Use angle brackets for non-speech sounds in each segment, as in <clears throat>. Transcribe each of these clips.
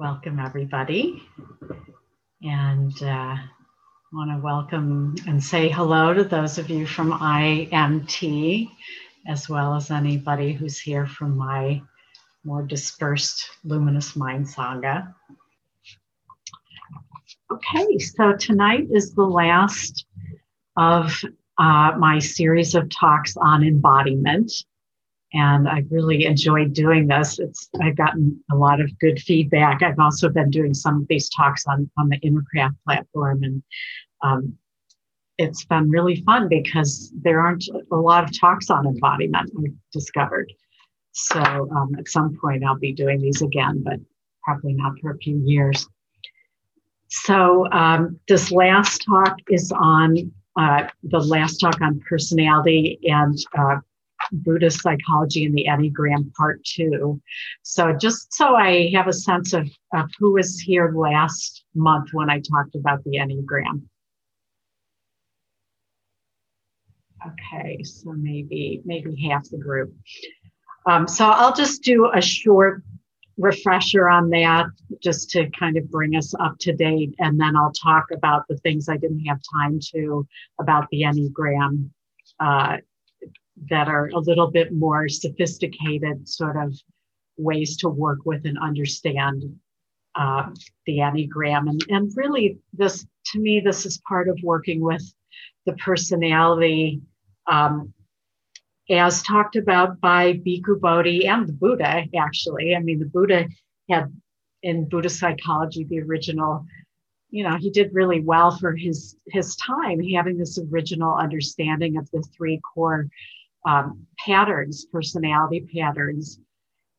Welcome, everybody. And uh, want to welcome and say hello to those of you from IMT, as well as anybody who's here from my more dispersed Luminous Mind Sangha. Okay, so tonight is the last of uh, my series of talks on embodiment and I really enjoyed doing this. It's I've gotten a lot of good feedback. I've also been doing some of these talks on on the Innercraft platform, and um, it's been really fun because there aren't a lot of talks on embodiment. I've discovered. So um, at some point I'll be doing these again, but probably not for a few years. So um, this last talk is on uh, the last talk on personality and uh, Buddhist psychology and the Enneagram part two. So just so I have a sense of, of who was here last month when I talked about the Enneagram. Okay, so maybe maybe half the group. Um, so I'll just do a short refresher on that just to kind of bring us up to date. And then I'll talk about the things I didn't have time to about the Enneagram uh, that are a little bit more sophisticated sort of ways to work with and understand uh, the Enneagram. And, and really, this to me, this is part of working with the personality um, as talked about by Bhikkhu Bodhi and the Buddha, actually. I mean, the Buddha had in Buddhist psychology the original you know he did really well for his his time having this original understanding of the three core um, patterns, personality patterns.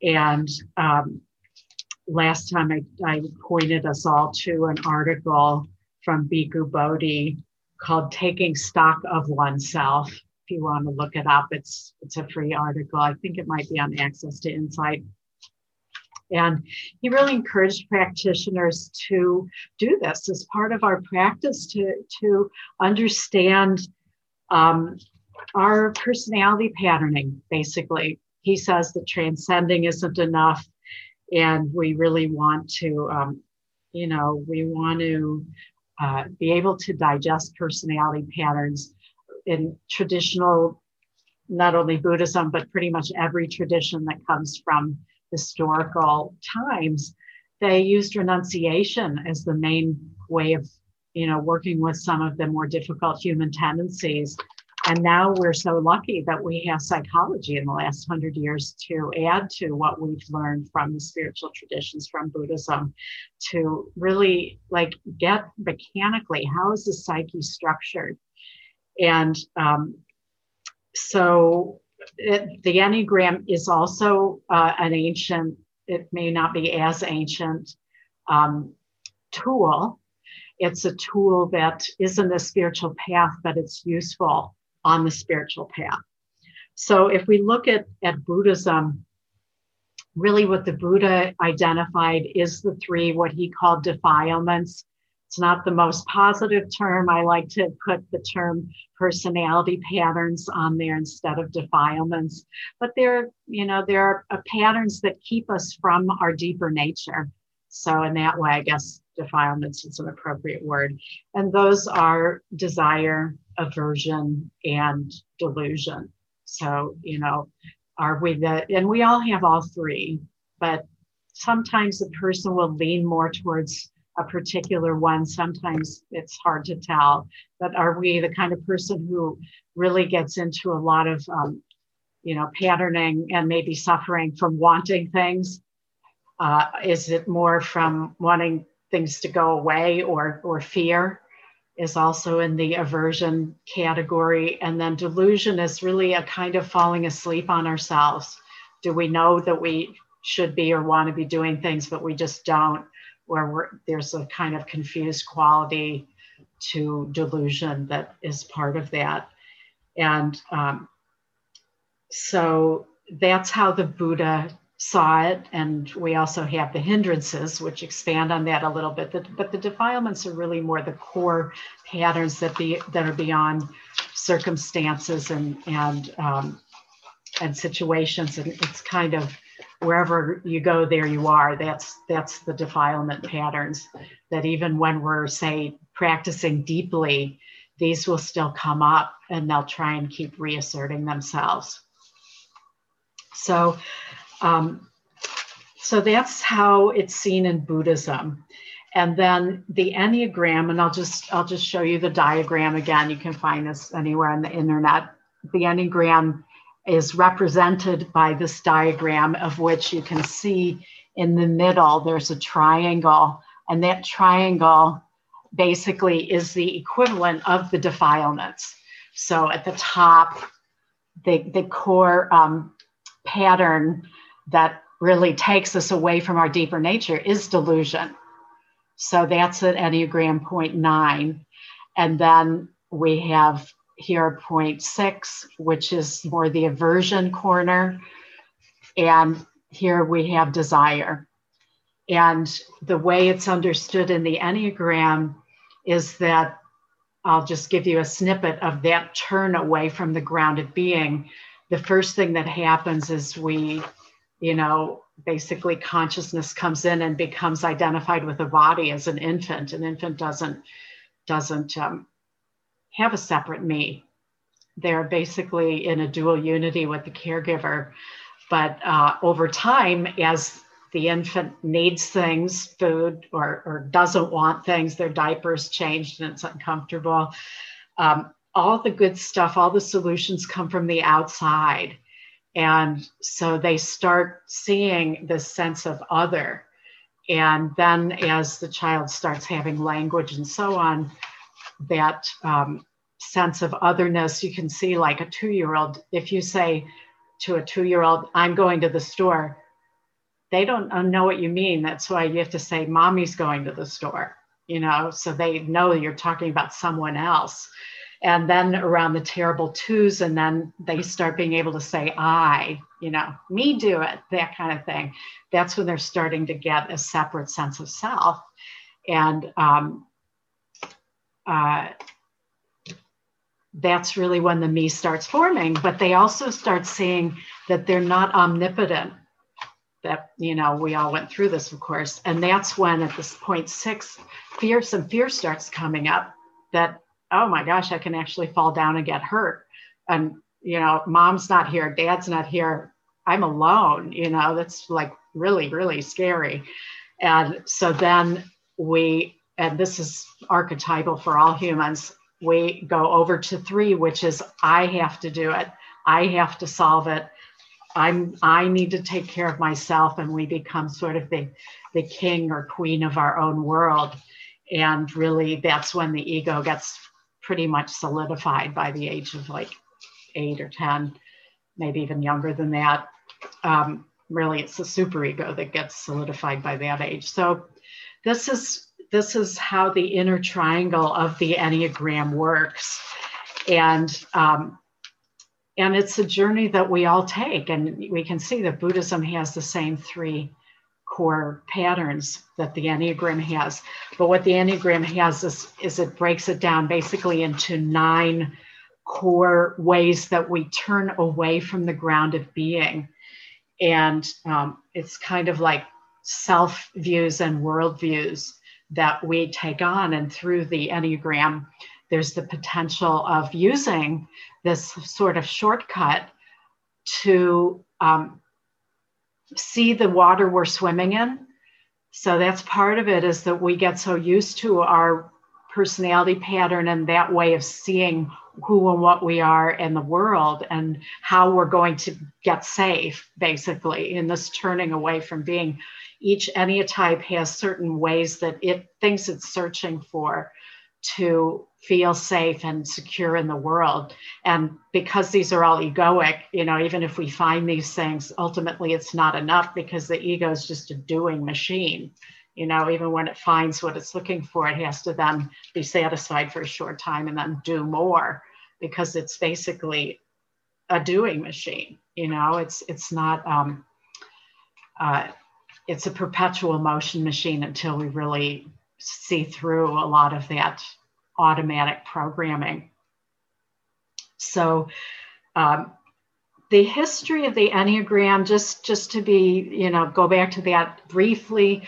And um, last time I, I pointed us all to an article from Bhikkhu Bodhi called Taking Stock of Oneself. If you want to look it up, it's, it's a free article. I think it might be on Access to Insight. And he really encouraged practitioners to do this as part of our practice to, to understand um, our personality patterning, basically. He says that transcending isn't enough. And we really want to, um, you know, we want to uh, be able to digest personality patterns in traditional, not only Buddhism, but pretty much every tradition that comes from historical times. They used renunciation as the main way of, you know, working with some of the more difficult human tendencies and now we're so lucky that we have psychology in the last hundred years to add to what we've learned from the spiritual traditions from Buddhism to really like get mechanically how is the psyche structured? And um, so it, the Enneagram is also uh, an ancient, it may not be as ancient um, tool. It's a tool that isn't a spiritual path, but it's useful on the spiritual path. So if we look at, at Buddhism, really what the Buddha identified is the three, what he called defilements. It's not the most positive term. I like to put the term personality patterns on there instead of defilements. But they're, you know, there are uh, patterns that keep us from our deeper nature. So in that way, I guess defilements is an appropriate word. And those are desire, aversion, and delusion. So, you know, are we the, and we all have all three, but sometimes the person will lean more towards a particular one. Sometimes it's hard to tell. But are we the kind of person who really gets into a lot of, um, you know, patterning and maybe suffering from wanting things? Uh, is it more from wanting things to go away or, or fear is also in the aversion category. And then delusion is really a kind of falling asleep on ourselves. Do we know that we should be or want to be doing things, but we just don't? Where there's a kind of confused quality to delusion that is part of that. And um, so that's how the Buddha saw it. And we also have the hindrances, which expand on that a little bit. But the defilements are really more the core patterns that be that are beyond circumstances and and um, and situations. And it's kind of wherever you go, there you are. That's that's the defilement patterns that even when we're say practicing deeply, these will still come up and they'll try and keep reasserting themselves. So, um, so that's how it's seen in Buddhism. And then the Enneagram, and I'll just I'll just show you the diagram again. You can find this anywhere on the internet. The Enneagram is represented by this diagram of which you can see in the middle there's a triangle and that triangle basically is the equivalent of the defilements so at the top the, the core um, pattern that really takes us away from our deeper nature is delusion so that's at enneagram point nine and then we have here point six, which is more the aversion corner. And here we have desire. And the way it's understood in the Enneagram is that I'll just give you a snippet of that turn away from the grounded being. The first thing that happens is we, you know, basically consciousness comes in and becomes identified with the body as an infant. An infant doesn't doesn't um, have a separate me. They're basically in a dual unity with the caregiver. But uh, over time, as the infant needs things, food, or, or doesn't want things, their diapers changed and it's uncomfortable. Um, all the good stuff, all the solutions come from the outside. And so they start seeing this sense of other. And then as the child starts having language and so on, that um, sense of otherness. You can see, like a two year old, if you say to a two year old, I'm going to the store, they don't know what you mean. That's why you have to say, Mommy's going to the store, you know, so they know you're talking about someone else. And then around the terrible twos, and then they start being able to say, I, you know, me do it, that kind of thing. That's when they're starting to get a separate sense of self. And um, uh, that's really when the me starts forming. But they also start seeing that they're not omnipotent. That, you know, we all went through this, of course. And that's when at this point six, fear, some fear starts coming up that, oh my gosh, I can actually fall down and get hurt. And, you know, mom's not here, dad's not here. I'm alone, you know, that's like really, really scary. And so then we, and this is archetypal for all humans, we go over to three, which is I have to do it. I have to solve it. I'm I need to take care of myself, and we become sort of the the king or queen of our own world. And really, that's when the ego gets pretty much solidified by the age of like eight or ten, maybe even younger than that. Um, really, it's the superego that gets solidified by that age. So, this is this is how the inner triangle of the Enneagram works. And um, and it's a journey that we all take. And we can see that Buddhism has the same three core patterns that the Enneagram has. But what the Enneagram has is, is it breaks it down basically into nine core ways that we turn away from the ground of being. And um, it's kind of like self views and world views that we take on. And through the Enneagram, there's the potential of using this sort of shortcut to um, see the water we're swimming in. So that's part of it is that we get so used to our personality pattern and that way of seeing who and what we are in the world and how we're going to get safe, basically, in this turning away from being each enneatype has certain ways that it thinks it's searching for to feel safe and secure in the world. And because these are all egoic, you know, even if we find these things, ultimately it's not enough because the ego is just a doing machine. You know, even when it finds what it's looking for, it has to then be satisfied for a short time and then do more because it's basically a doing machine. You know, it's it's not um, uh, it's a perpetual motion machine until we really see through a lot of that automatic programming. So, um, the history of the Enneagram, just, just to be, you know, go back to that briefly,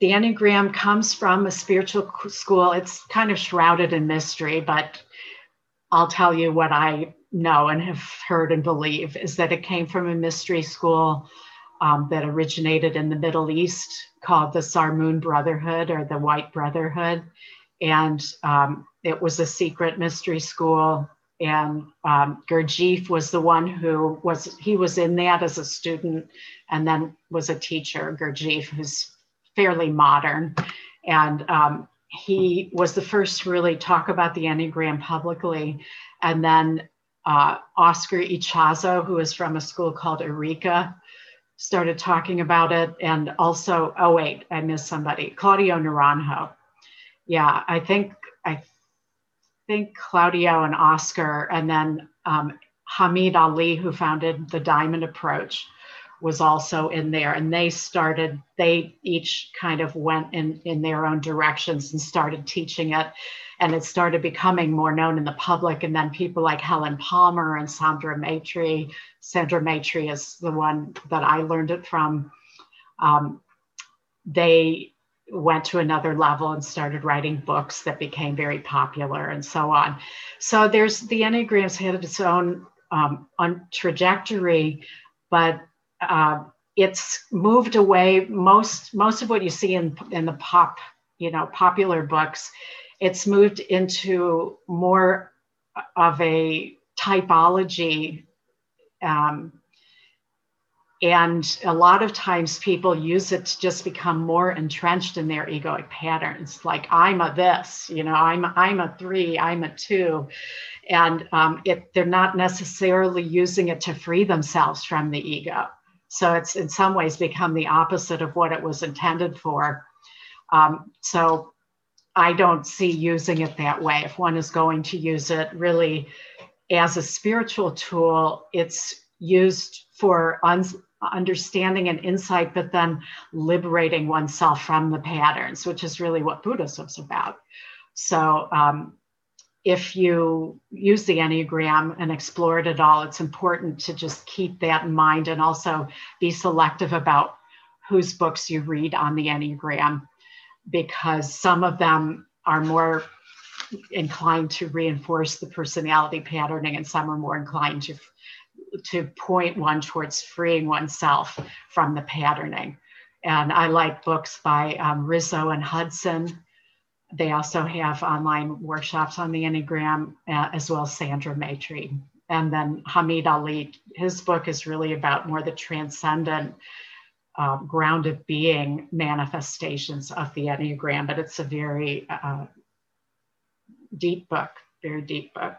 the Enneagram comes from a spiritual school. It's kind of shrouded in mystery, but I'll tell you what I know and have heard and believe is that it came from a mystery school um, that originated in the Middle East called the Sarmoon Brotherhood or the White Brotherhood. And um, it was a secret mystery school and um, Gurdjieff was the one who was he was in that as a student and then was a teacher. Gurdjieff, who's fairly modern, and um, he was the first to really talk about the Enneagram publicly. And then uh, Oscar Ichazo, who is from a school called Arica, started talking about it. And also, oh wait, I missed somebody, Claudio Naranjo. Yeah, I think I think Claudio and Oscar, and then um, Hameed Ali, who founded the Diamond Approach, was also in there. And they started, they each kind of went in, in their own directions and started teaching it. And it started becoming more known in the public. And then people like Helen Palmer and Sandra Maitri, Sandra Maitri is the one that I learned it from. Um, they went to another level and started writing books that became very popular and so on. So there's the Enneagrams had its own um, on trajectory, but uh, it's moved away. Most most of what you see in in the pop, you know, popular books, it's moved into more of a typology um, and a lot of times people use it to just become more entrenched in their egoic patterns. Like I'm a this, you know, I'm I'm a three, I'm a two, and um, it they're not necessarily using it to free themselves from the ego. So it's in some ways become the opposite of what it was intended for. Um, so I don't see using it that way. If one is going to use it really as a spiritual tool, it's used for un- understanding and insight, but then liberating oneself from the patterns, which is really what Buddhism's about. So, um, if you use the Enneagram and explore it at all, it's important to just keep that in mind and also be selective about whose books you read on the Enneagram, because some of them are more inclined to reinforce the personality patterning and some are more inclined to to point one towards freeing oneself from the patterning. And I like books by um, Riso and Hudson. They also have online workshops on the Enneagram, uh, as well as Sandra Maitri. And then Hameed Ali, his book is really about more the transcendent, uh, grounded being manifestations of the Enneagram, but it's a very uh, deep book, very deep book.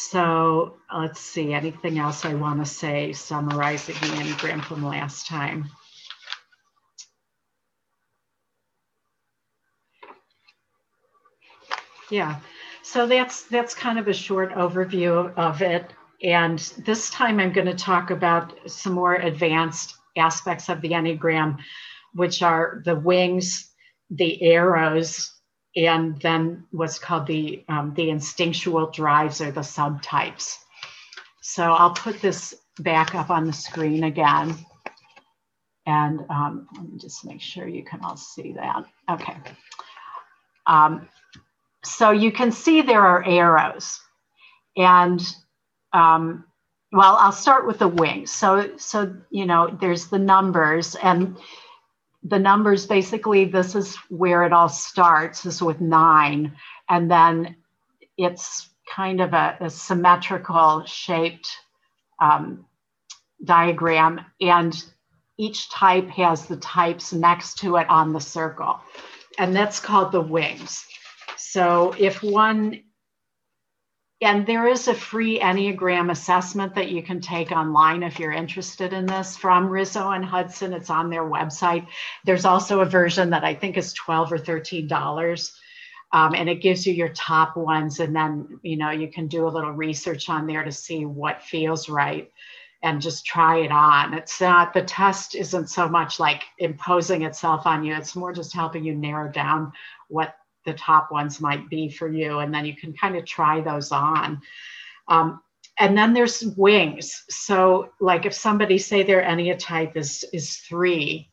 So let's see, anything else I want to say summarizing the Enneagram from last time? Yeah, so that's that's kind of a short overview of it. And this time I'm going to talk about some more advanced aspects of the Enneagram, which are the wings, the arrows, and then what's called the, um, the instinctual drives or the subtypes. So I'll put this back up on the screen again. And um, let me just make sure you can all see that. Okay. Um, so you can see there are arrows. And um, well, I'll start with the wings. So, so you know, there's the numbers, and the numbers basically this is where it all starts is with nine. And then it's kind of a, a symmetrical shaped um, diagram. And each type has the types next to it on the circle. And that's called the wings. So if one and there is a free Enneagram assessment that you can take online if you're interested in this from Riso and Hudson. It's on their website. There's also a version that I think is 12 or $13. Um, and it gives you your top ones. And then, you know, you can do a little research on there to see what feels right and just try it on. It's not, the test isn't so much like imposing itself on you, it's more just helping you narrow down what the top ones might be for you. And then you can kind of try those on. Um, and then there's wings. So, like if somebody say their enneatype is is three,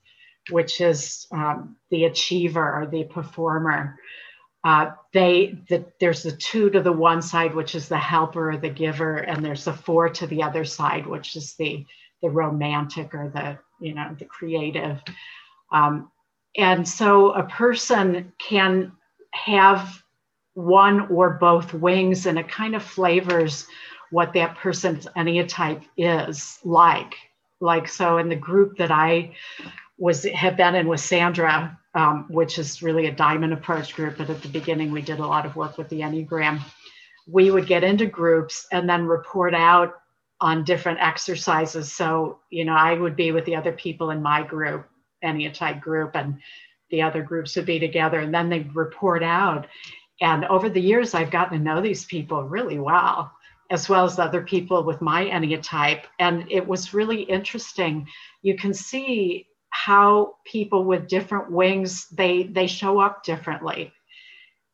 which is um, the achiever or the performer, uh, they the, there's the two to the one side, which is the helper or the giver, and there's the four to the other side, which is the the romantic or the you know the creative. Um, and so a person can have one or both wings, and it kind of flavors what that person's enneatype is like. Like so, in the group that I was have been in with Sandra, um, which is really a diamond approach group, but at the beginning we did a lot of work with the Enneagram. We would get into groups and then report out on different exercises. So, you know, I would be with the other people in my group, Enneatype group, and the other groups would be together, and then they'd report out. And over the years, I've gotten to know these people really well as well as other people with my enneatype. And it was really interesting. You can see how people with different wings they they show up differently.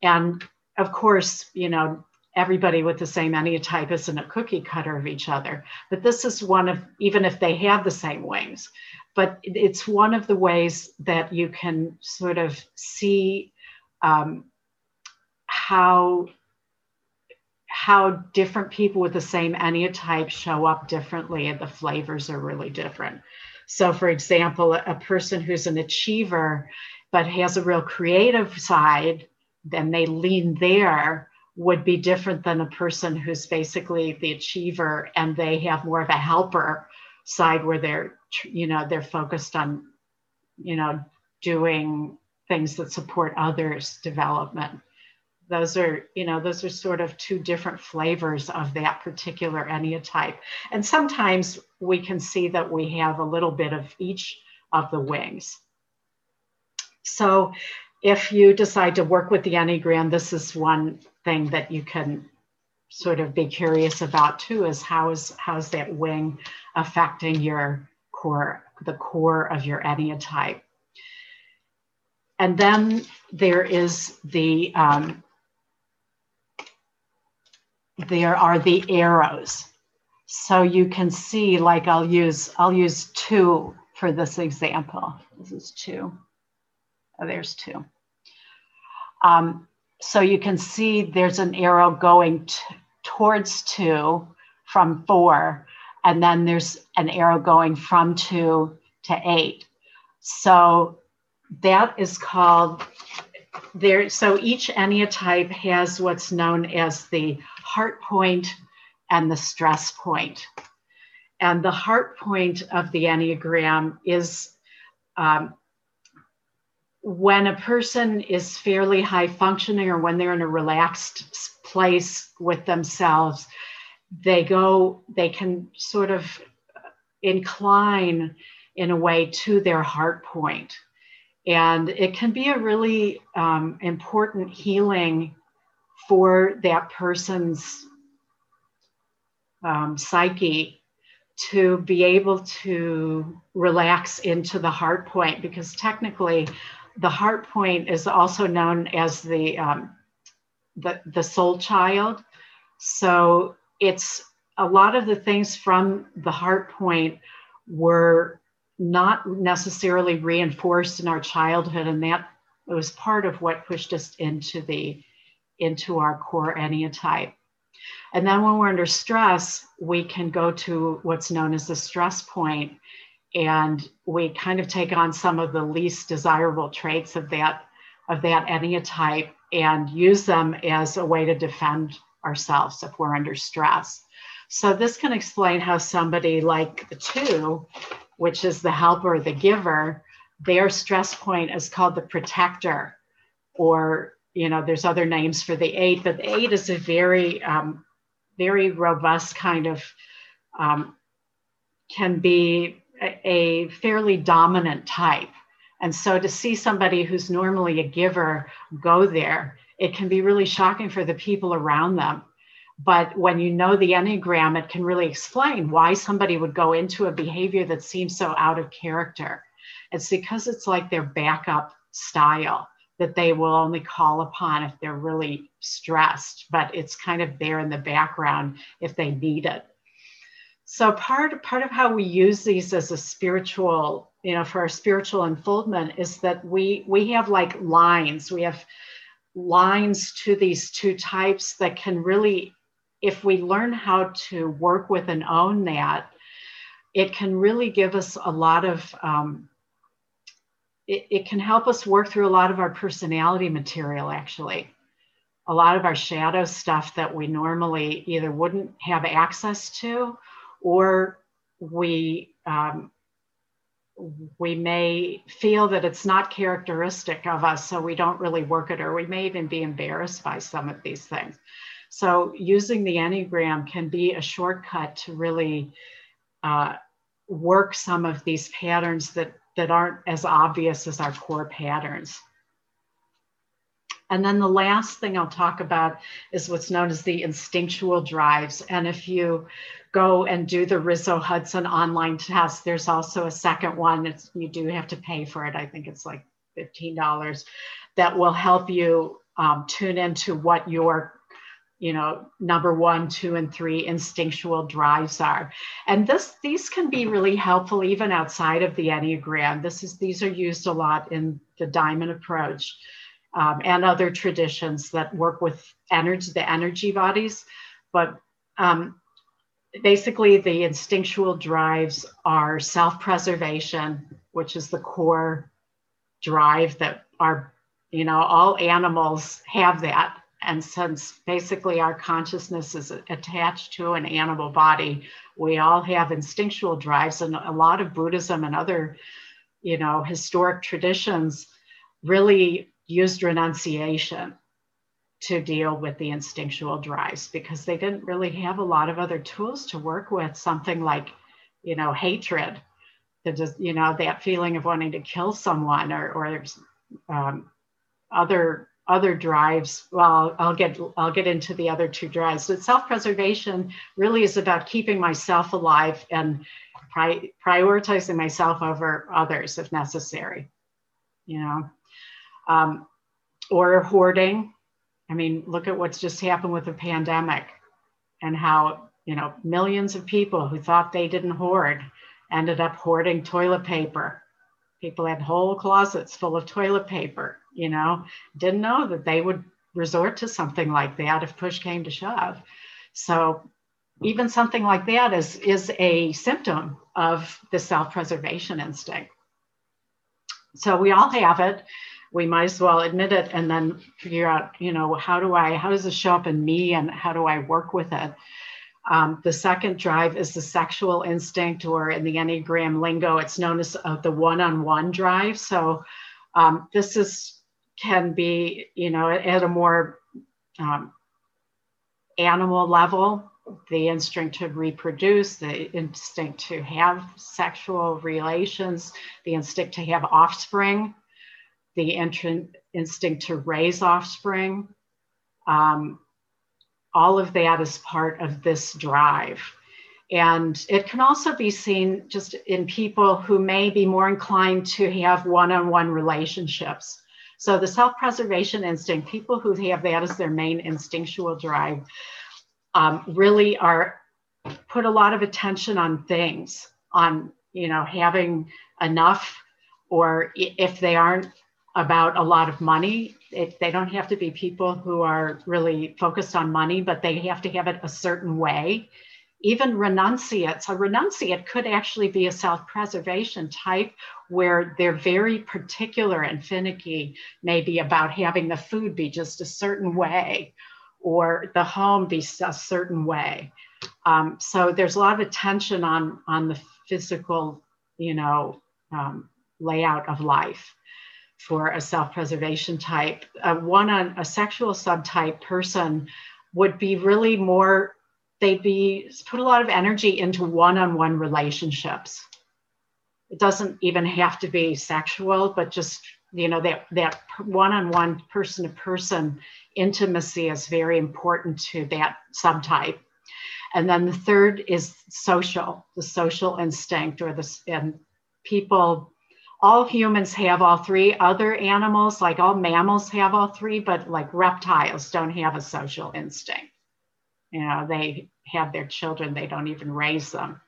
And of course, you know, everybody with the same enneatype isn't a cookie cutter of each other. But this is one of even if they have the same wings, but it's one of the ways that you can sort of see um, how how different people with the same enneatype show up differently and the flavors are really different. So, for example, a person who's an achiever but has a real creative side, then they lean there would be different than a person who's basically the achiever and they have more of a helper side where they're you know they're focused on you know doing things that support others development. Those are you know those are sort of two different flavors of that particular enneatype and sometimes we can see that we have a little bit of each of the wings. So if you decide to work with the enneagram this is one thing that you can sort of be curious about too is how is how's that wing affecting your core the core of your enneatype and then there is the um, there are the arrows. So you can see, like I'll use, I'll use two for this example. This is two. Oh, there's two. Um, so you can see there's an arrow going towards two from four, and then there's an arrow going from two to eight. So that is called there. So each enneatype has what's known as the heart point and the stress point. And the heart point of the Enneagram is um, when a person is fairly high functioning or when they're in a relaxed place with themselves, they go, they can sort of incline in a way to their heart point. And it can be a really um, important healing for that person's um, psyche to be able to relax into the heart point because technically the heart point is also known as the um, the, the soul child so it's a lot of the things from the heart point were not necessarily reinforced in our childhood and that was part of what pushed us into the into our core enneatype. And then when we're under stress, we can go to what's known as the stress point, and we kind of take on some of the least desirable traits of that of that enneatype and use them as a way to defend ourselves if we're under stress. So this can explain how somebody like the two, which is the helper, the giver, their stress point is called the protector or you know, there's other names for the eight, but the eight is a very, um, very robust kind of, um, can be a, fairly dominant type. And so to see somebody who's normally a giver go there, it can be really shocking for the people around them. But when you know the Enneagram, it can really explain why somebody would go into a behavior that seems so out of character. It's because it's like their backup style that they will only call upon if they're really stressed, but it's kind of there in the background if they need it. So part part of how we use these as a spiritual, you know, for our spiritual unfoldment is that we we have like lines. We have lines to these two types that can really, if we learn how to work with and own that, it can really give us a lot of um, it, it can help us work through a lot of our personality material, actually. A lot of our shadow stuff that we normally either wouldn't have access to or we um, we may feel that it's not characteristic of us, so we don't really work it, or we may even be embarrassed by some of these things. So, using the Enneagram can be a shortcut to really uh, work some of these patterns that that aren't as obvious as our core patterns. And then the last thing I'll talk about is what's known as the instinctual drives. And if you go and do the Riso Hudson online test, there's also a second one. It's, you do have to pay for it. I think it's like $15 that will help you um, tune into what your you know number one two and three instinctual drives are and this these can be really helpful even outside of the enneagram this is these are used a lot in the diamond approach um, and other traditions that work with energy the energy bodies but um, basically the instinctual drives are self-preservation which is the core drive that our you know all animals have that and since basically our consciousness is attached to an animal body, we all have instinctual drives. And a lot of Buddhism and other, you know, historic traditions really used renunciation to deal with the instinctual drives because they didn't really have a lot of other tools to work with. Something like, you know, hatred, that just, you know, that feeling of wanting to kill someone or, or um, other other drives. Well i'll get i'll get into the other two drives but self-preservation really is about keeping myself alive and pri- prioritizing myself over others if necessary you know um, or hoarding i mean look at what's just happened with the pandemic and how you know millions of people who thought they didn't hoard ended up hoarding toilet paper people had whole closets full of toilet paper you know, didn't know that they would resort to something like that if push came to shove. So even something like that is, is a symptom of the self-preservation instinct. So we all have it. We might as well admit it and then figure out, you know, how do I, how does it show up in me and how do I work with it? Um, the second drive is the sexual instinct, or in the Enneagram lingo, it's known as uh, the one on one drive. So, um, this is can be, you know, at a more um, animal level, the instinct to reproduce, the instinct to have sexual relations, the instinct to have offspring, the instinct to raise offspring. Um, all of that is part of this drive. And it can also be seen just in people who may be more inclined to have one on one relationships. So the self-preservation instinct, people who have that as their main instinctual drive, um, really are put a lot of attention on things, on you know having enough, or if they aren't about a lot of money, it, they don't have to be people who are really focused on money, but they have to have it a certain way even renunciates. A renunciate could actually be a self preservation type where they're very particular and finicky, maybe about having the food be just a certain way or the home be a certain way. Um, so there's a lot of attention on, on the physical, you know, um, layout of life for a self-preservation type. Uh, one on a sexual subtype person would be really more they'd be put a lot of energy into one-on-one relationships it doesn't even have to be sexual but just you know that that one-on-one person-to-person intimacy is very important to that subtype and then the third is social the social instinct or the and people all humans have all three. Other animals, like all mammals, have all three, but like reptiles don't have a social instinct. You know, they have their children, they don't even raise them.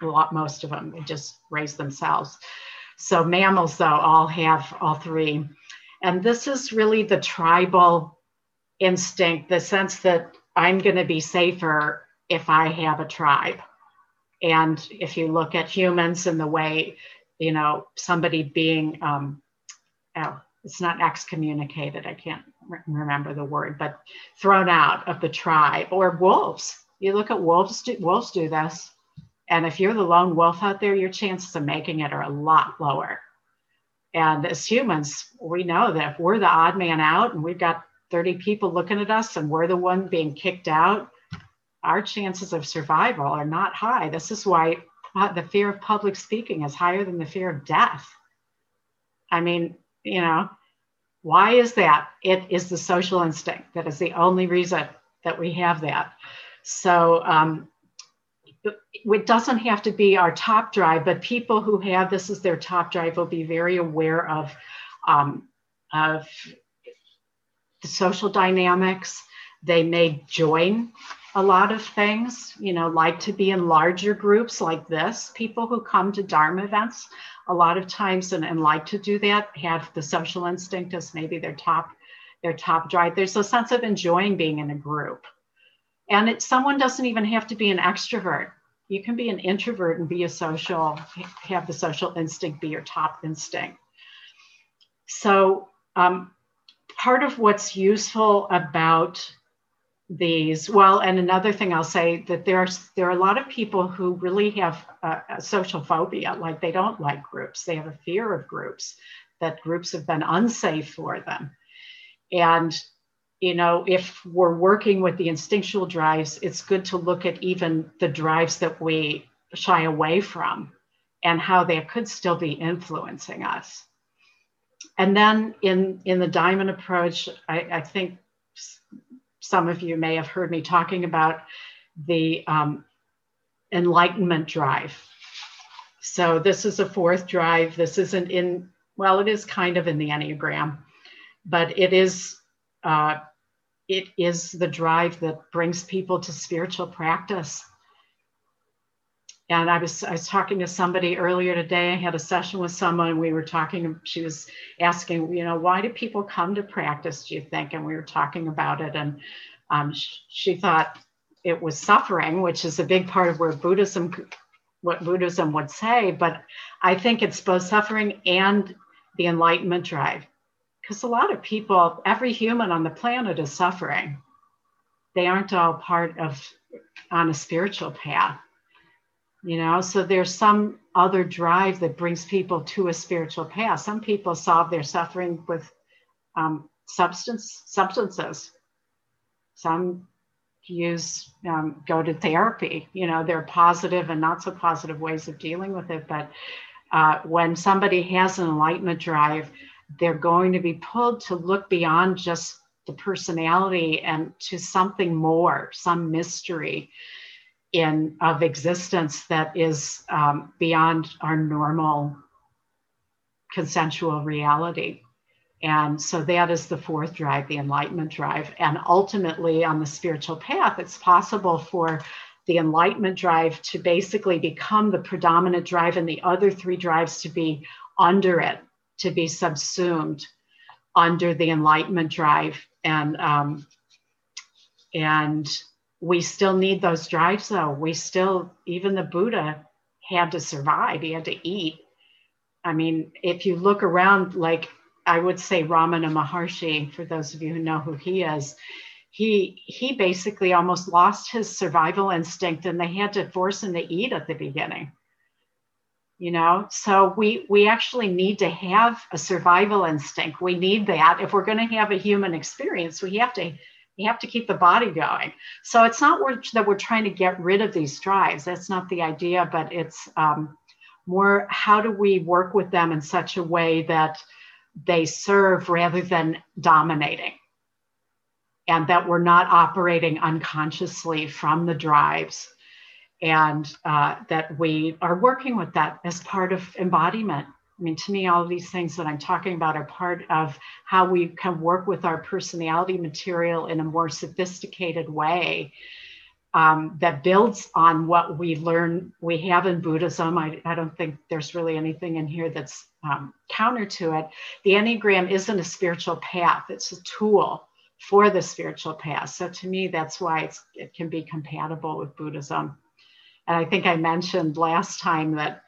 Most of them, they just raise themselves. So mammals, though, all have all three. And this is really the tribal instinct, the sense that I'm going to be safer if I have a tribe. And if you look at humans and the way, you know, somebody being, um, oh, it's not excommunicated, I can't re- remember the word, but thrown out of the tribe, or wolves. You look at wolves, do, wolves do this. And if you're the lone wolf out there, your chances of making it are a lot lower. And as humans, we know that if we're the odd man out and we've got 30 people looking at us and we're the one being kicked out, our chances of survival are not high. This is why the fear of public speaking is higher than the fear of death. I mean, you know, why is that? It is the social instinct that is the only reason that we have that. So um, it doesn't have to be our top drive, but people who have this as their top drive will be very aware of, um, of the social dynamics. They may join a lot of things, you know, like to be in larger groups like this. People who come to Dharma events a lot of times and, and like to do that have the social instinct as maybe their top their top drive. There's a sense of enjoying being in a group. And it, someone doesn't even have to be an extrovert. You can be an introvert and be a social, have the social instinct be your top instinct. So um, part of what's useful about these. Well and another thing i'll say that there's there are a lot of people who really have a, a, social phobia like they don't like groups. They have a fear of groups that groups have been unsafe for them. And you know if we're working with the instinctual drives it's good to look at even the drives that we shy away from and how they could still be influencing us. And then in in the diamond approach i, I think some of you may have heard me talking about the um, enlightenment drive. So this is a fourth drive. This isn't in well it is kind of in the enneagram but it is uh, it is the drive that brings people to spiritual practice and I was I was talking to somebody earlier today. I had a session with someone. We were talking. She was asking, you know, why do people come to practice? Do you think? And we were talking about it, and um, she, she thought it was suffering, which is a big part of where Buddhism, what Buddhism would say. But I think it's both suffering and the enlightenment drive, because a lot of people, every human on the planet is suffering. They aren't all part of on a spiritual path you know? So there's some other drive that brings people to a spiritual path. Some people solve their suffering with um, substance substances. Some use um, go to therapy. You know there are positive and not so positive ways of dealing with it but uh, when somebody has an enlightenment drive they're going to be pulled to look beyond just the personality and to something more some mystery in of existence that is um, beyond our normal consensual reality. And so that is the fourth drive, the enlightenment drive. And ultimately, on the spiritual path, it's possible for the enlightenment drive to basically become the predominant drive and the other three drives to be under it, to be subsumed under the enlightenment drive. And um, and we still need those drives though. We still, even the Buddha had to survive, he had to eat. I mean, if you look around, like I would say Ramana Maharshi, for those of you who know who he is, he he basically almost lost his survival instinct and they had to force him to eat at the beginning you know so we we actually need to have a survival instinct we need that if we're going to have a human experience we have to you have to keep the body going. So it's not that we're trying to get rid of these drives. That's not the idea, but it's um, more how do we work with them in such a way that they serve rather than dominating? And that we're not operating unconsciously from the drives, and uh, that we are working with that as part of embodiment I mean, to me, all of these things that I'm talking about are part of how we can work with our personality material in a more sophisticated way um, that builds on what we learn we have in Buddhism. I, I don't think there's really anything in here that's um, counter to it. The Enneagram isn't a spiritual path, it's a tool for the spiritual path. So to me, that's why it can be compatible with Buddhism. And I think I mentioned last time that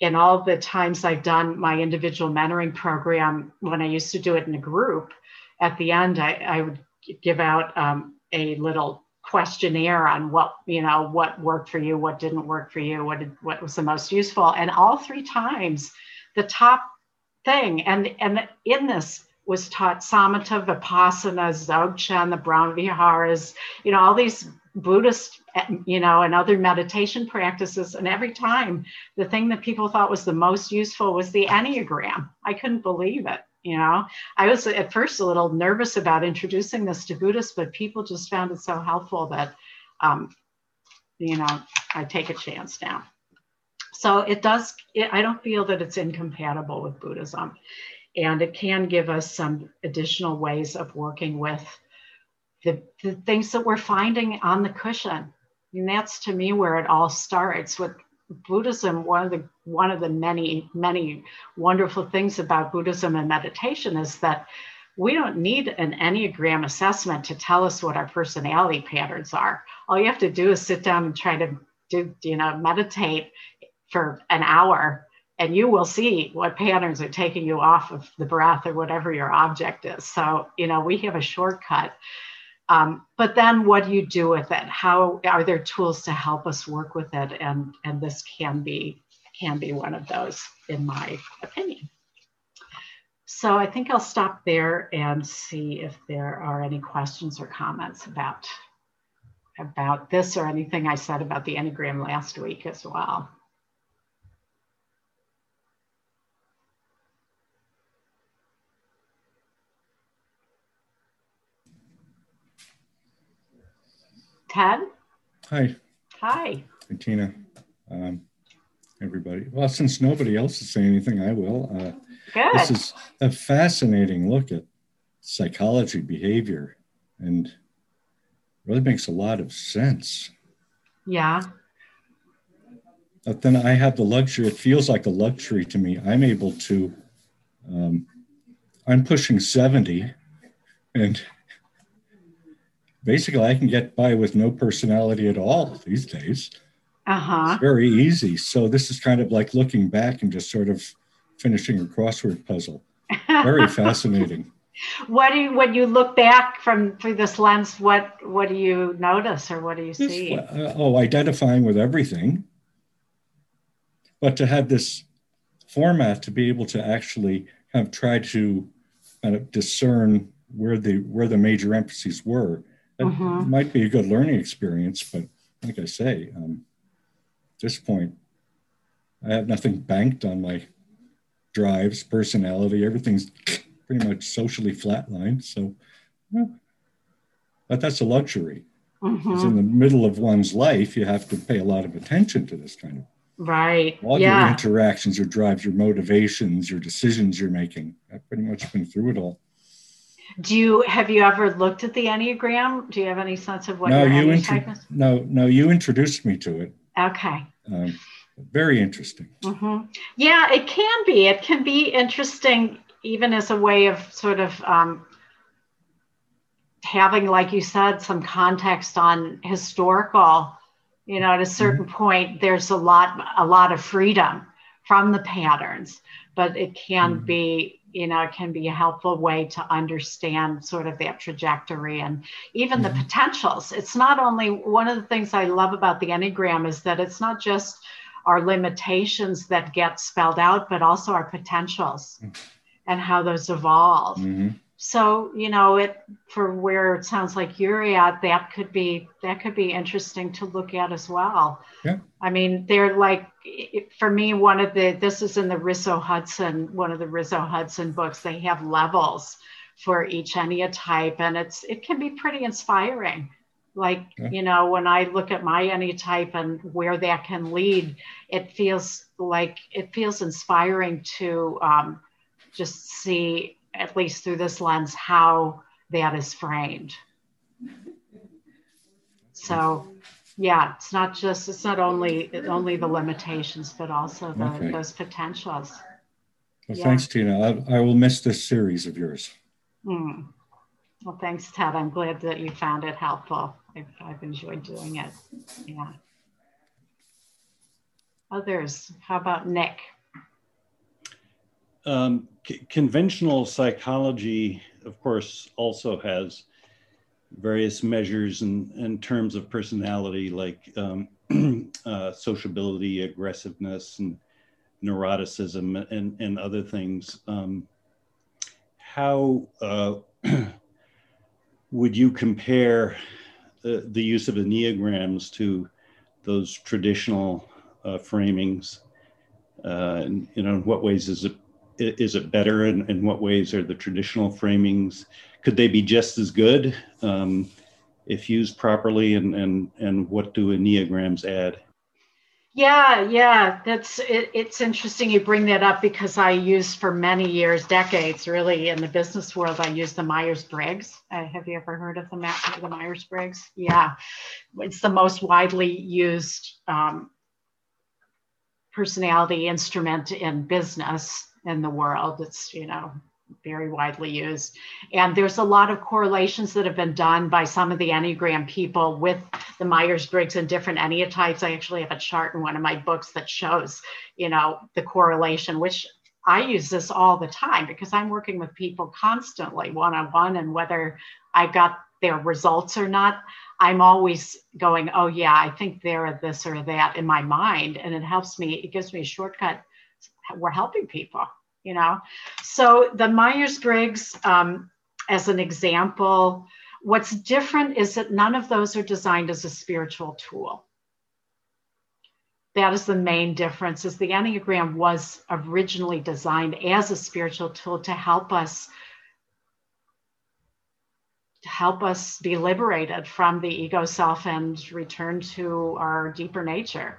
in all the times I've done my individual mentoring program, when I used to do it in a group, at the end, I, I would give out um, a little questionnaire on what you know what worked for you what didn't work for you what did, what was the most useful. And all three times the top thing and and in this was taught samatha vipassana dzogchen the brahma viharas you know all these buddhist you know and other meditation practices. And every time the thing that people thought was the most useful was the enneagram. I couldn't believe it you know? I was at first a little nervous about introducing this to buddhists but people just found it so helpful that um, you know i take a chance now. So it does it, i don't feel that it's incompatible with buddhism. And it can give us some additional ways of working with the, the things that we're finding on the cushion and that's to me where it all starts with Buddhism, one of the one of the many many wonderful things about Buddhism and meditation is that we don't need an enneagram assessment to tell us what our personality patterns are. All you have to do is sit down and try to do you know meditate for an hour and you will see what patterns are taking you off of the breath or whatever your object is. So, you know, we have a shortcut um, but then what do you do with it? How are there tools to help us work with it? And, and this can be, can be one of those in my opinion. So I think I'll stop there and see if there are any questions or comments about, about this or anything I said about the Enneagram last week as well. Ted? Hi. Hi. Hi, Tina. Um, everybody. Well, since nobody else is saying anything, I will. Uh, Good. This is a fascinating look at psychology, behavior, and really makes a lot of sense. Yeah. But then I have the luxury, it feels like a luxury to me. I'm able to, um, I'm pushing 70 and basically I can get by with no personality at all these days. Uh-huh. It's very easy. So this is kind of like looking back and just sort of finishing a crossword puzzle. Very <laughs> fascinating. What do you, when you look back from through this lens, what what do you notice or what do you see? Uh, oh, identifying with everything. But to have this format to be able to actually kind of try to kind of discern where the where the major emphases were it mm-hmm. might be a good learning experience, but like I say, um, at this point, I have nothing banked on my drives, personality. Everything's pretty much socially flatlined. So, well, but that's a luxury. Mm-hmm. in the middle of one's life, you have to pay a lot of attention to this kind of right. All yeah. your interactions, your drives, your motivations, your decisions you're making. I've pretty much been through it all. Do you have you ever looked at the Enneagram? Do you have any sense of what no, your you intro- is? No, no, you introduced me to it. Okay. Um, very interesting. Mm-hmm. Yeah, it can be. It can be interesting, even as a way of sort of um, having, like you said, some context on historical. You know, at a certain mm-hmm. point, there's a lot, a lot of freedom from the patterns, but it can mm-hmm. be you know, it can be a helpful way to understand sort of that trajectory and even mm-hmm. the potentials. It's not only one of the things I love about the Enneagram is that it's not just our limitations that get spelled out, but also our potentials mm-hmm. and how those evolve. Mm-hmm so you know it for where it sounds like you're at that could be that could be interesting to look at as well. Yeah. I mean they're like for me one of the this is in the Riso Hudson one of the Riso Hudson books. They have levels for each enneatype and it's it can be pretty inspiring. Like, you know, when I look at my enneatype and where that can lead, it feels like it feels inspiring to um, just see, at least through this lens, how that is framed. So, yeah, it's not just it's not only only the limitations, but also the, okay. those potentials. Well, yeah. thanks, Tina. I, I, will miss this series of yours. Mm. Well, thanks, Ted. I'm glad that you found it helpful. I've, I've enjoyed doing it. Yeah. Others, how about Nick? Um, conventional psychology, of course, also has various measures in, in terms of personality, like um, <clears throat> uh, sociability, aggressiveness, and neuroticism, and, and other things. Um, how uh, <clears throat> would you compare the, the use of enneagrams to those traditional uh, framings? Uh, and, you know, in what ways is it is it better? And in what ways are the traditional framings? Could they be just as good um, if used properly? And and and what do enneagrams add? Yeah, yeah, that's it, it's interesting you bring that up because I used for many years, decades, really, in the business world. I used the Myers Briggs. Uh, have you ever heard of the the Myers Briggs? Yeah, it's the most widely used um, personality instrument in business in the world. It's you know very widely used. And there's a lot of correlations that have been done by some of the Enneagram people with the Myers Briggs and different Enneatypes. I actually have a chart in one of my books that shows, you know, the correlation, which I use this all the time because I'm working with people constantly one on one. And whether I got their results or not, I'm always going, oh, yeah, I think they're this or that in my mind. And it helps me, it gives me a shortcut. We're helping people you know? So the myers-briggs um, as an example what's different is that none of those are designed as a spiritual tool. That is the main difference is the enneagram was originally designed as a spiritual tool to help us to help us be liberated from the ego self and return to our deeper nature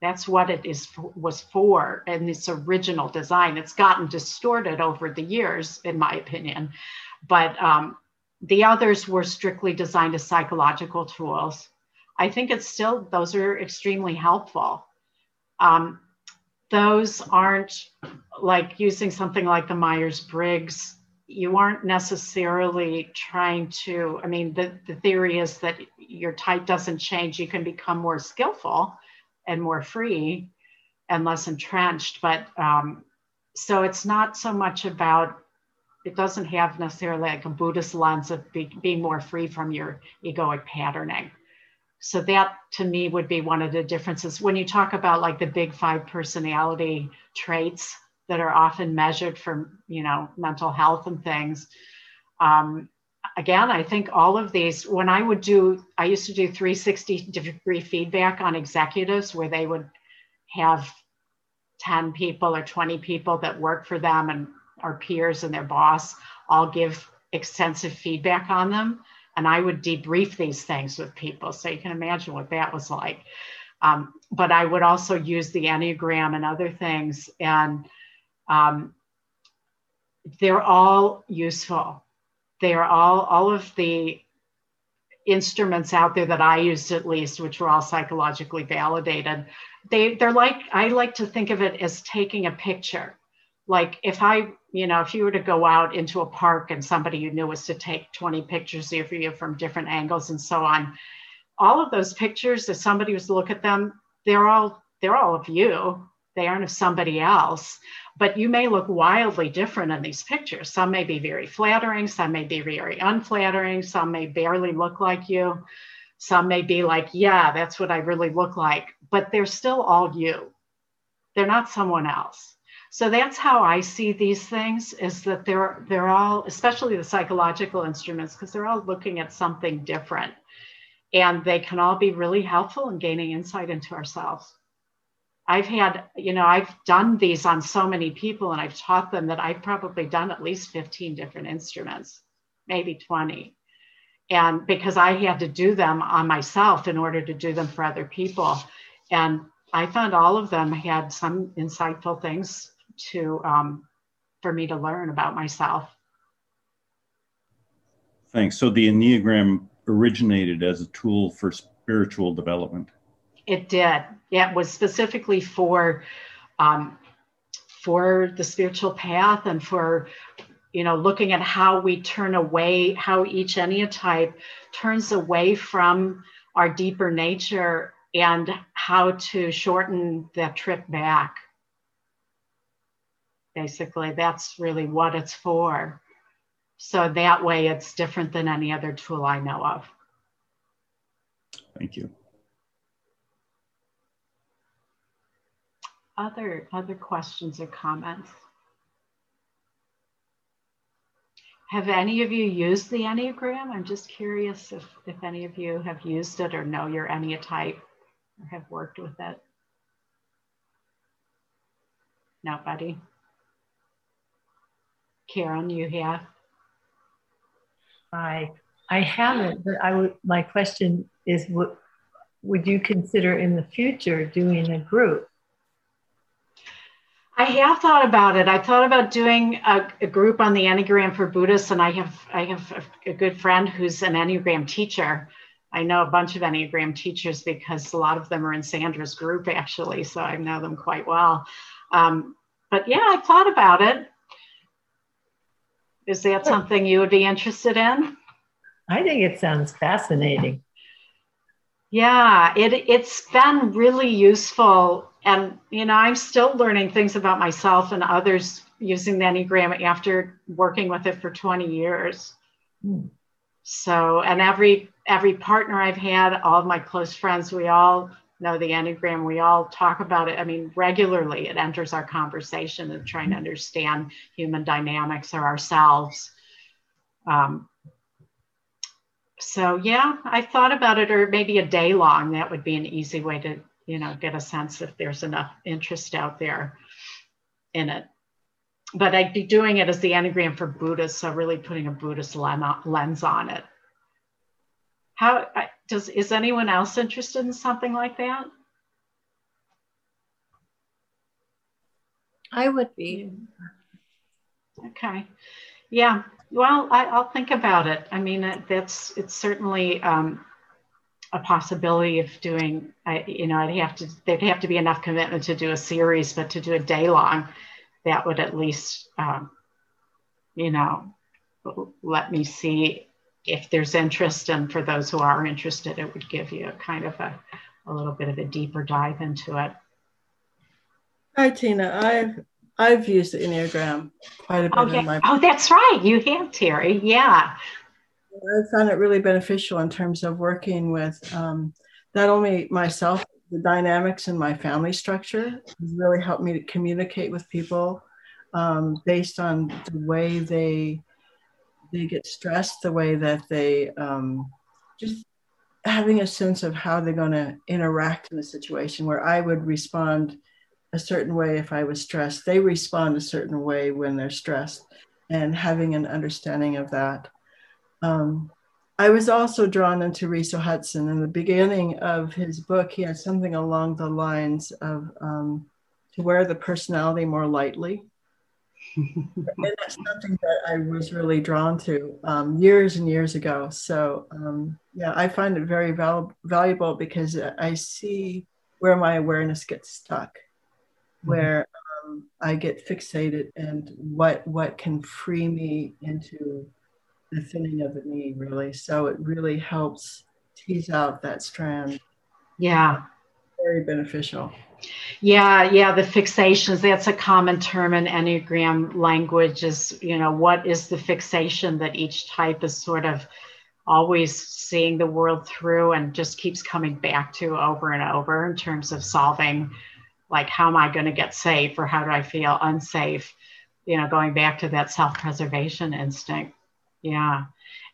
that's what it is was for in its original design. It's gotten distorted over the years, in my opinion, but um, the others were strictly designed as psychological tools. I think it's still those are extremely helpful. Um, those aren't like using something like the Myers Briggs. You aren't necessarily trying to. I mean, the, the theory is that your type doesn't change. You can become more skillful and more free and less entrenched. But um, so it's not so much about, it doesn't have necessarily like a Buddhist lens of be, being more free from your egoic patterning. So that to me would be one of the differences. When you talk about like the big five personality traits that are often measured for, you know, mental health and things, um, again, I think all of these, when I would do, I used to do 360 degree feedback on executives where they would have 10 people or 20 people that work for them and our peers and their boss all give extensive feedback on them. And I would debrief these things with people. So you can imagine what that was like. Um, but I would also use the Enneagram and other things. And um, they're all useful they are all all of the instruments out there that I used at least, which were all psychologically validated. They they're like I like to think of it as taking a picture. Like if I, you know, if you were to go out into a park and somebody you knew was to take 20 pictures of you from different angles and so on, all of those pictures, if somebody was to look at them, they're all they're all of you. They aren't of somebody else but you may look wildly different in these pictures. Some may be very flattering, some may be very unflattering, some may barely look like you, some may be like, yeah, that's what I really look like, but they're still all you. They're not someone else. So that's how I see these things is that they're they're all, especially the psychological instruments, because they're all looking at something different. And they can all be really helpful in gaining insight into ourselves. I've had, you know, I've done these on so many people and I've taught them that I've probably done at least 15 different instruments, maybe 20. and because I had to do them on myself in order to do them for other people. And I found all of them had some insightful things to um, for me to learn about myself. Thanks. So the Enneagram originated as a tool for spiritual development. It did. Yeah, it was specifically for um, for the spiritual path and for you know looking at how we turn away, how each enneatype turns away from our deeper nature and how to shorten that trip back. Basically, that's really what it's for. So that way it's different than any other tool I know of. Thank you. Other, other questions or comments? Have any of you used the Enneagram? I'm just curious if, if any of you have used it or know your Enneatype or have worked with it. Nobody. Karen, you have? I I haven't, but I would. My question is, what would you consider in the future doing a group? I have thought about it. I thought about doing a, a group on the Enneagram for Buddhists, and I have I have a, a good friend who's an Enneagram teacher. I know a bunch of Enneagram teachers because a lot of them are in Sandra's group actually, so I know them quite well. Um, but yeah, I thought about it. Is that something you would be interested in? I think it sounds fascinating. Yeah, it it's been really useful and you know, I'm still learning things about myself and others using the Enneagram after working with it for 20 years. Hmm. So, and every every partner I've had, all of my close friends, we all know the Enneagram. We all talk about it. I mean, regularly it enters our conversation of trying to mm-hmm. understand human dynamics or ourselves. Um, so yeah, I thought about it, or maybe a day long. That would be an easy way to, you know, get a sense if there's enough interest out there in it. But I'd be doing it as the Enneagram for Buddhists, so really putting a Buddhist lens on it. How does is anyone else interested in something like that? I would be. Okay. Yeah. Well, I, will think about it. I mean, that's it's certainly um, a possibility of doing. I, you know, I'd have to. There'd have to be enough commitment to do a series, but to do a day long, that would at least, um, you know, let me see if there's interest and for those who are interested, it would give you a kind of a, a little bit of a deeper dive into it. Hi, Tina. I've I've used the Enneagram quite a bit okay. in my Oh, that's right. You have, Terry. Yeah. I found it really beneficial in terms of working with um, not only myself, the dynamics in my family structure has really helped me to communicate with people um, based on the way they they get stressed the way that they um, just having a sense of how they're going to interact in a situation where I would respond a certain way if I was stressed. They respond a certain way when they're stressed, and having an understanding of that. Um, I was also drawn into Riso Hudson. In the beginning of his book, he had something along the lines of um, to wear the personality more lightly <laughs> and that's something that I was really drawn to um, years and years ago. So um, yeah, I find it very val- valuable because I see where my awareness gets stuck, mm-hmm. where um, I get fixated, and what what can free me into the thinning of the knee, really. So it really helps tease out that strand. Yeah, very beneficial. Yeah, yeah, the fixations, that's a common term in Enneagram language is, you know, what is the fixation that each type is sort of always seeing the world through and just keeps coming back to over and over in terms of solving like how am I going to get safe or how do I feel unsafe? You know, going back to that self-preservation instinct. Yeah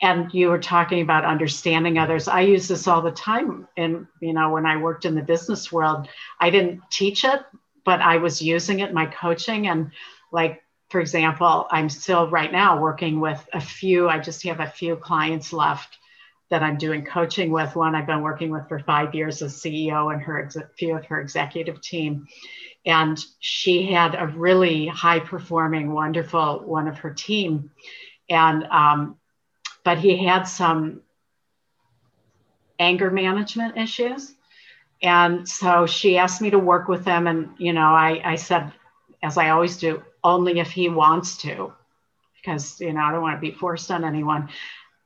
and you were talking about understanding others i use this all the time and you know when i worked in the business world i didn't teach it but i was using it in my coaching and like for example i'm still right now working with a few i just have a few clients left that I'm doing coaching with. One I've been working with for five years as CEO and her few of her executive team. And she had a really high performing, wonderful one of her team. And, um, but he had some anger management issues. And so she asked me to work with him And, you know, I, I said, as I always do, only if he wants to, because, you know, I don't want to be forced on anyone.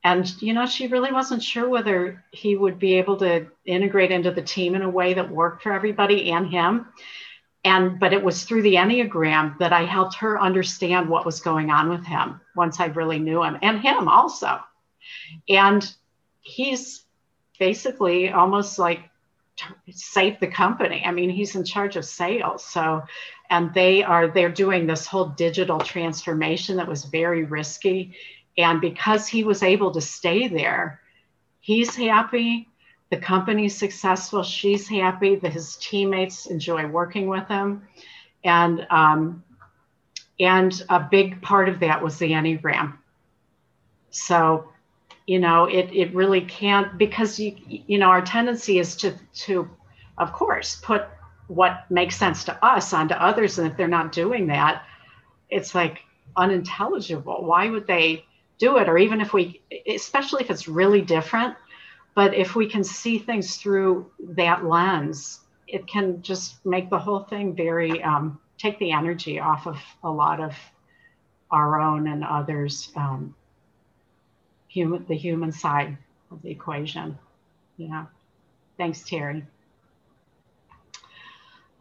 And, you know, she really wasn't sure whether he would be able to integrate into the team in a way that worked for everybody and him. And, but it was through the Enneagram that I helped her understand what was going on with him once I really knew him and him also. And he's basically almost like save the company. I mean, he's in charge of sales. So, and they are, they're doing this whole digital transformation that was very risky. And because he was able to stay there, he's happy. The company's successful. She's happy that his teammates enjoy working with him. And, um, and a big part of that was the Enneagram. So you know it it really can't because you you know our tendency is to to of course put what makes sense to us onto others and if they're not doing that it's like unintelligible why would they do it or even if we especially if it's really different but if we can see things through that lens it can just make the whole thing very um, take the energy off of a lot of our own and others um, human the human side of the equation. Yeah. Thanks, Terry.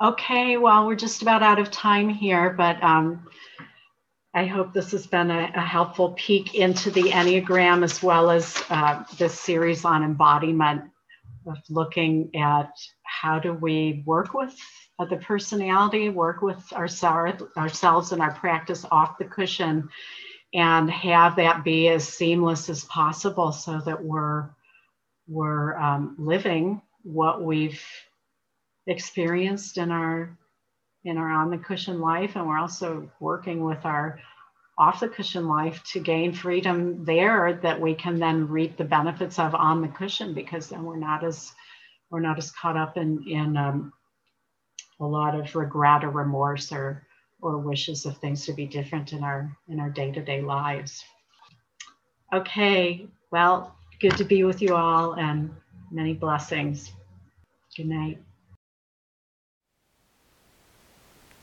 Okay, well, we're just about out of time here, but um, I hope this has been a, a, helpful peek into the Enneagram as well as uh, this series on embodiment of looking at how do we work with the personality, work with ourselves, ourselves and our practice off the cushion and have that be as seamless as possible so that we're we're um, living what we've experienced in our in our on the cushion life and we're also working with our off the cushion life to gain freedom there that we can then reap the benefits of on the cushion because then we're not as we're not as caught up in in um, a lot of regret or remorse or or wishes of things to be different in our in our day-to-day lives. Okay well good to be with you all and many blessings. Good night